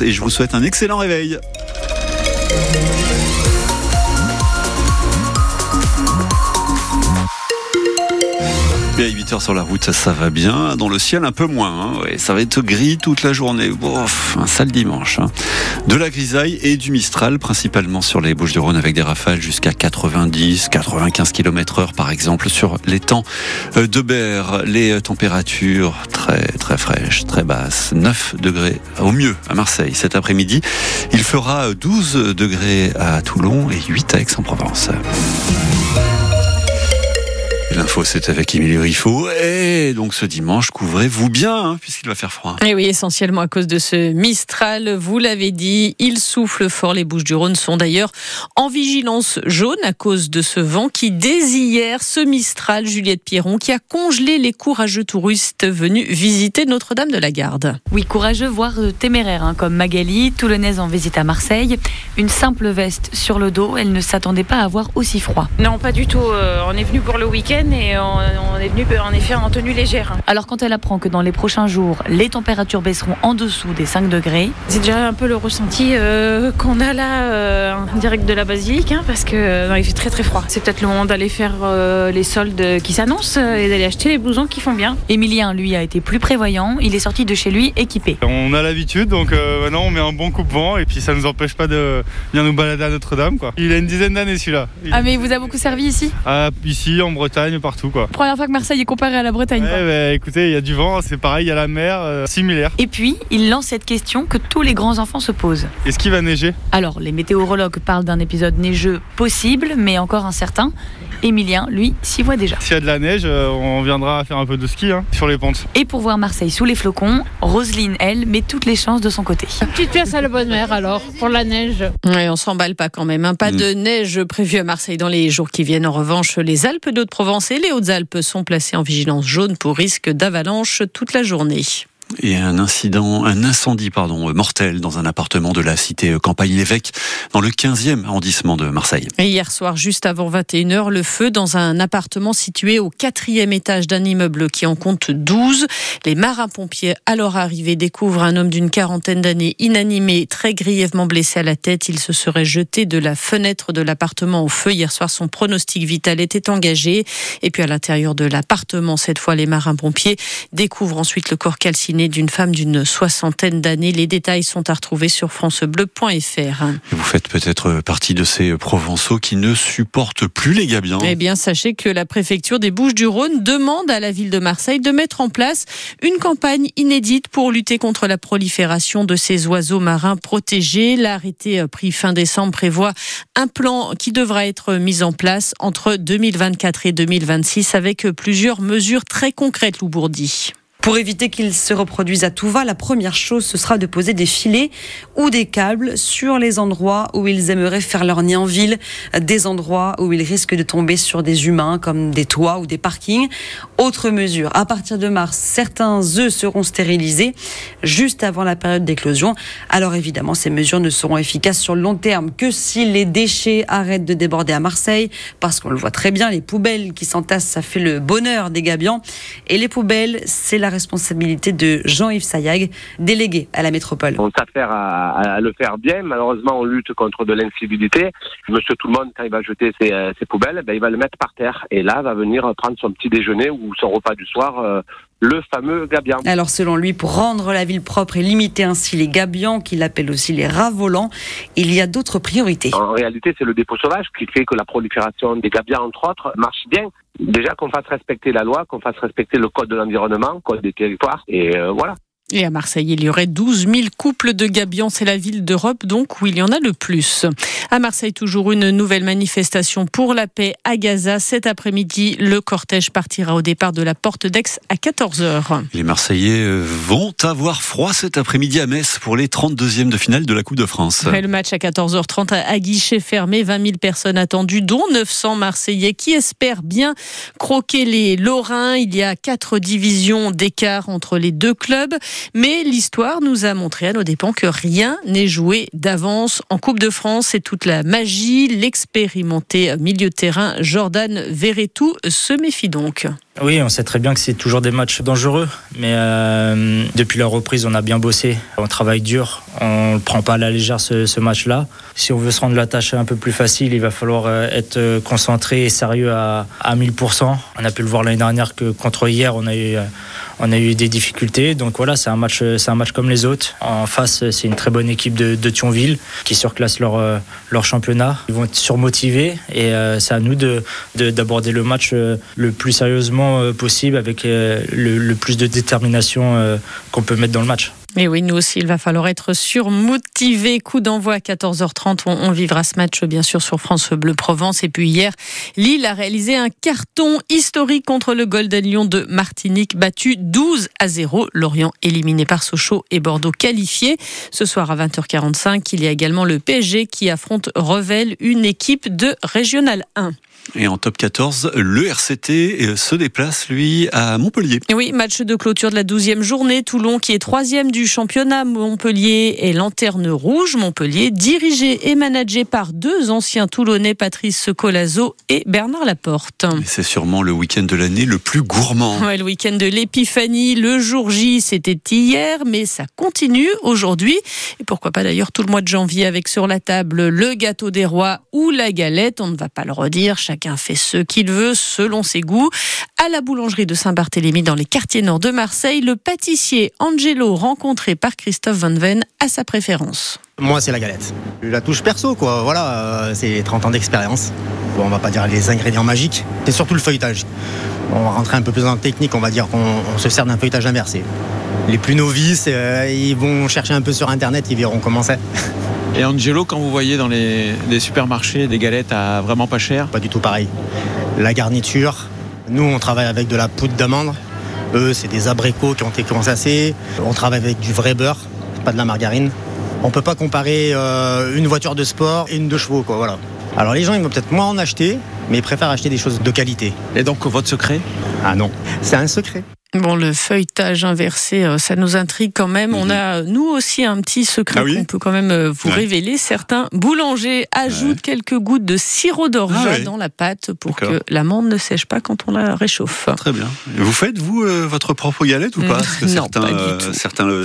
Et je vous souhaite un excellent réveil. Et à 8h sur la route, ça va bien. Dans le ciel, un peu moins. Hein. ça va être gris toute la journée. Bof, un sale dimanche. Hein. De la grisaille et du Mistral, principalement sur les Bouches-du-Rhône, avec des rafales jusqu'à 90, 95 km heure, par exemple, sur les temps euh, de Berre. Les euh, températures très, très fraîches, très basses. 9 degrés au mieux à Marseille cet après-midi. Il fera 12 degrés à Toulon et 8 à Aix-en-Provence. L'info, c'est avec Émilie Riffaut. Et donc ce dimanche, couvrez-vous bien, hein, puisqu'il va faire froid. Et oui, essentiellement à cause de ce Mistral, vous l'avez dit, il souffle fort. Les Bouches du Rhône sont d'ailleurs en vigilance jaune à cause de ce vent qui, dès hier, ce Mistral, Juliette Pierron, qui a congelé les courageux touristes venus visiter Notre-Dame de la Garde. Oui, courageux, voire téméraires, hein, comme Magali, toulonnaise en visite à Marseille. Une simple veste sur le dos, elle ne s'attendait pas à avoir aussi froid. Non, pas du tout. Euh, on est venu pour le week-end et on, est venu en effet en tenue légère. Alors quand elle apprend que dans les prochains jours, les températures baisseront en dessous des 5 degrés. C'est déjà un peu le ressenti euh, qu'on a là euh, en direct de la basilique hein, parce que euh, il fait très très froid. C'est peut-être le moment d'aller faire les soldes qui s'annoncent et d'aller acheter les blousons qui font bien. Emilien, lui, a été plus prévoyant. Il est sorti de chez lui équipé. On a l'habitude, donc maintenant on met un bon coupe-vent et puis ça nous empêche pas de bien nous balader à Notre-Dame. Il a une dizaine d'années celui-là. Ah mais il vous a beaucoup servi ici? Ah, Ici, en Bretagne, partout quoi. Première fois que Marseille est comparé à la Bretagne. Bah, écoutez, il y a du vent, c'est pareil, il y a la mer, euh, similaire. Et puis, il lance cette question que tous les grands enfants se posent. Est-ce qu'il va neiger? Alors, les météorologues parlent d'un épisode neigeux possible, mais encore incertain. Emilien, lui, s'y voit déjà. S'il y a de la neige, euh, on viendra faire un peu de ski hein, sur les pentes. Et pour voir Marseille sous les flocons, Roselyne, elle, met toutes les chances de son côté. Petite pièce à la bonne mère alors, pour la neige. On s'emballe pas quand même. Hein. Pas mm. de neige prévue à Marseille dans les jours qui viennent. En revanche, les Alpes d'Haute-Provence les Hautes-Alpes sont placées en vigilance jaune pour risque d'avalanche toute la journée et un incident, un incendie pardon, mortel dans un appartement de la cité Campagne-l'Évêque dans le 15e arrondissement de Marseille. hier soir, juste avant 21h, le feu dans un appartement situé au quatrième étage d'un immeuble qui en compte 12. Les marins-pompiers, alors arrivés, découvrent un homme d'une quarantaine d'années inanimé, très grièvement blessé à la tête. Il se serait jeté de la fenêtre de l'appartement au feu. Hier soir, son pronostic vital était engagé. Et puis à l'intérieur de l'appartement, cette fois, les marins-pompiers découvrent ensuite le corps calciné d'une femme d'une soixantaine d'années. Les détails sont à retrouver sur francebleu.fr. Vous faites peut-être partie de ces Provençaux qui ne supportent plus les gabions. Eh bien, sachez que la préfecture des Bouches-du-Rhône demande à la ville de Marseille de mettre en place une campagne inédite pour lutter contre la prolifération de ces oiseaux marins protégés. L'arrêté pris fin décembre prévoit un plan qui devra être mis en place entre 2024 et 2026 avec plusieurs mesures très concrètes, Loubourdi. Pour éviter qu'ils se reproduisent à tout va, la première chose, ce sera de poser des filets ou des câbles sur les endroits où ils aimeraient faire leur nid en ville, des endroits où ils risquent de tomber sur des humains, comme des toits ou des parkings. Autre mesure, à partir de mars, certains œufs seront stérilisés juste avant la période d'éclosion. Alors évidemment, ces mesures ne seront efficaces sur le long terme que si les déchets arrêtent de déborder à Marseille, parce qu'on le voit très bien, les poubelles qui s'entassent, ça fait le bonheur des gabions. Et les poubelles, c'est la responsabilité de Jean-Yves Sayag, délégué à la métropole. On s'affaire à, le faire bien. Malheureusement, on lutte contre de l'incivilité. Monsieur Tout le Monde, quand il va jeter ses, euh, poubelles, ben, il va le mettre par terre. Et là, va venir prendre son petit déjeuner ou son repas du soir. Euh, le fameux gabian. Alors selon lui, pour rendre la ville propre et limiter ainsi les gabians, qu'il appelle aussi les rats volants, il y a d'autres priorités. En réalité, c'est le dépôt sauvage qui fait que la prolifération des gabians, entre autres, marche bien. Déjà qu'on fasse respecter la loi, qu'on fasse respecter le code de l'environnement, code des territoires, et euh, voilà. Et à Marseille, il y aurait 12 000 couples de gabions. C'est la ville d'Europe, donc, où il y en a le plus. À Marseille, toujours une nouvelle manifestation pour la paix à Gaza. Cet après-midi, le cortège partira au départ de la porte d'Aix à 14h. Les Marseillais euh, vont avoir froid cet après-midi à Metz pour les 32e de finale de la Coupe de France. le match à 14h30 à guichet fermé. 20 000 personnes attendues, dont 900 Marseillais qui espèrent bien croquer les Lorrains. Il y a quatre divisions d'écart entre les deux clubs. Mais l'histoire nous a montré à nos dépens que rien n'est joué d'avance en Coupe de France. C'est toute la magie. L'expérimenté milieu de terrain Jordan Verretou se méfie donc. Oui, on sait très bien que c'est toujours des matchs dangereux, mais euh, depuis la reprise, on a bien bossé, on travaille dur, on ne prend pas à la légère ce, match-là. Si on veut se rendre la tâche un peu plus facile, il va falloir euh, être euh, concentré et sérieux à, à 1000%. On a pu le voir l'année dernière que contre hier, on a eu, euh, des difficultés. Donc voilà, c'est un match, comme les autres. En face, c'est une très bonne équipe de, Thionville qui surclasse leur, championnat. Ils vont être surmotivés et c'est à nous de, de- d'aborder le match le plus sérieusement possible avec le, plus de détermination qu'on peut mettre dans le match. Et oui, nous aussi, il va falloir être surmotivé. Coup d'envoi à 14h30. On, on vivra ce match, bien sûr, sur France Bleu Provence. Et puis hier, Lille a réalisé un carton historique contre le Golden Lion de Martinique, battu 12 à 0. Lorient éliminé par Sochaux et Bordeaux qualifié. Ce soir à 20h45, il y a également le PSG qui affronte Revel, une équipe de Régional 1. Et en top 14, le RCT euh, se déplace, lui, à Montpellier. Et oui, match de clôture de la 12e journée. Toulon qui est troisième du championnat. Montpellier est lanterne rouge. Montpellier dirigé et managé par deux anciens Toulonnais, Patrice Colazo et Bernard Laporte. C'est sûrement le week-end de l'année le plus gourmand. Ouais, le week-end de l'épiphanie, le jour J, c'était hier, mais ça continue aujourd'hui. Et pourquoi pas d'ailleurs tout le mois de janvier avec sur la table le gâteau des rois ou la galette. On ne va pas le redire, chacun fait ce qu'il veut selon ses goûts. À la boulangerie de Saint-Barthélemy dans les quartiers nord de Marseille, le pâtissier Angelo, par Christophe Van Ven, a sa préférence. Moi, c'est la galette. La touche perso, quoi. Voilà, euh, c'est 30 ans d'expérience. Bon, on va pas dire les ingrédients magiques. C'est surtout le feuilletage. On va rentrer un peu plus dans la technique. On va dire qu'on on se sert d'un feuilletage inversé. Les plus novices, euh, ils vont chercher un peu sur Internet, ils verront comment c'est. Et Angelo, quand vous voyez dans les, les supermarchés des galettes à vraiment pas cher, Pas du tout pareil. La garniture, nous, on travaille avec de la poudre d'amande. Eux, c'est des abricots qui ont été concassés. On travaille avec du vrai beurre, pas de la margarine. On peut pas comparer euh, une voiture de sport et une de chevaux, quoi. Voilà. Alors les gens, ils vont peut-être moins en acheter, mais ils préfèrent acheter des choses de qualité. et donc votre secret? Ah non, c'est un secret. Bon, le feuilletage inversé, euh, ça nous intrigue quand même. On Mhm. a, nous aussi, un petit secret Ah oui qu'on peut quand même euh, vous Ouais. révéler. Certains boulangers ajoutent quelques gouttes de sirop d'orgeat Ah ouais. dans la pâte pour que l'amande ne sèche pas quand on la réchauffe. Très bien. Vous faites, vous, euh, votre propre galette ou pas? Parce que Non, certains, pas du euh, certains le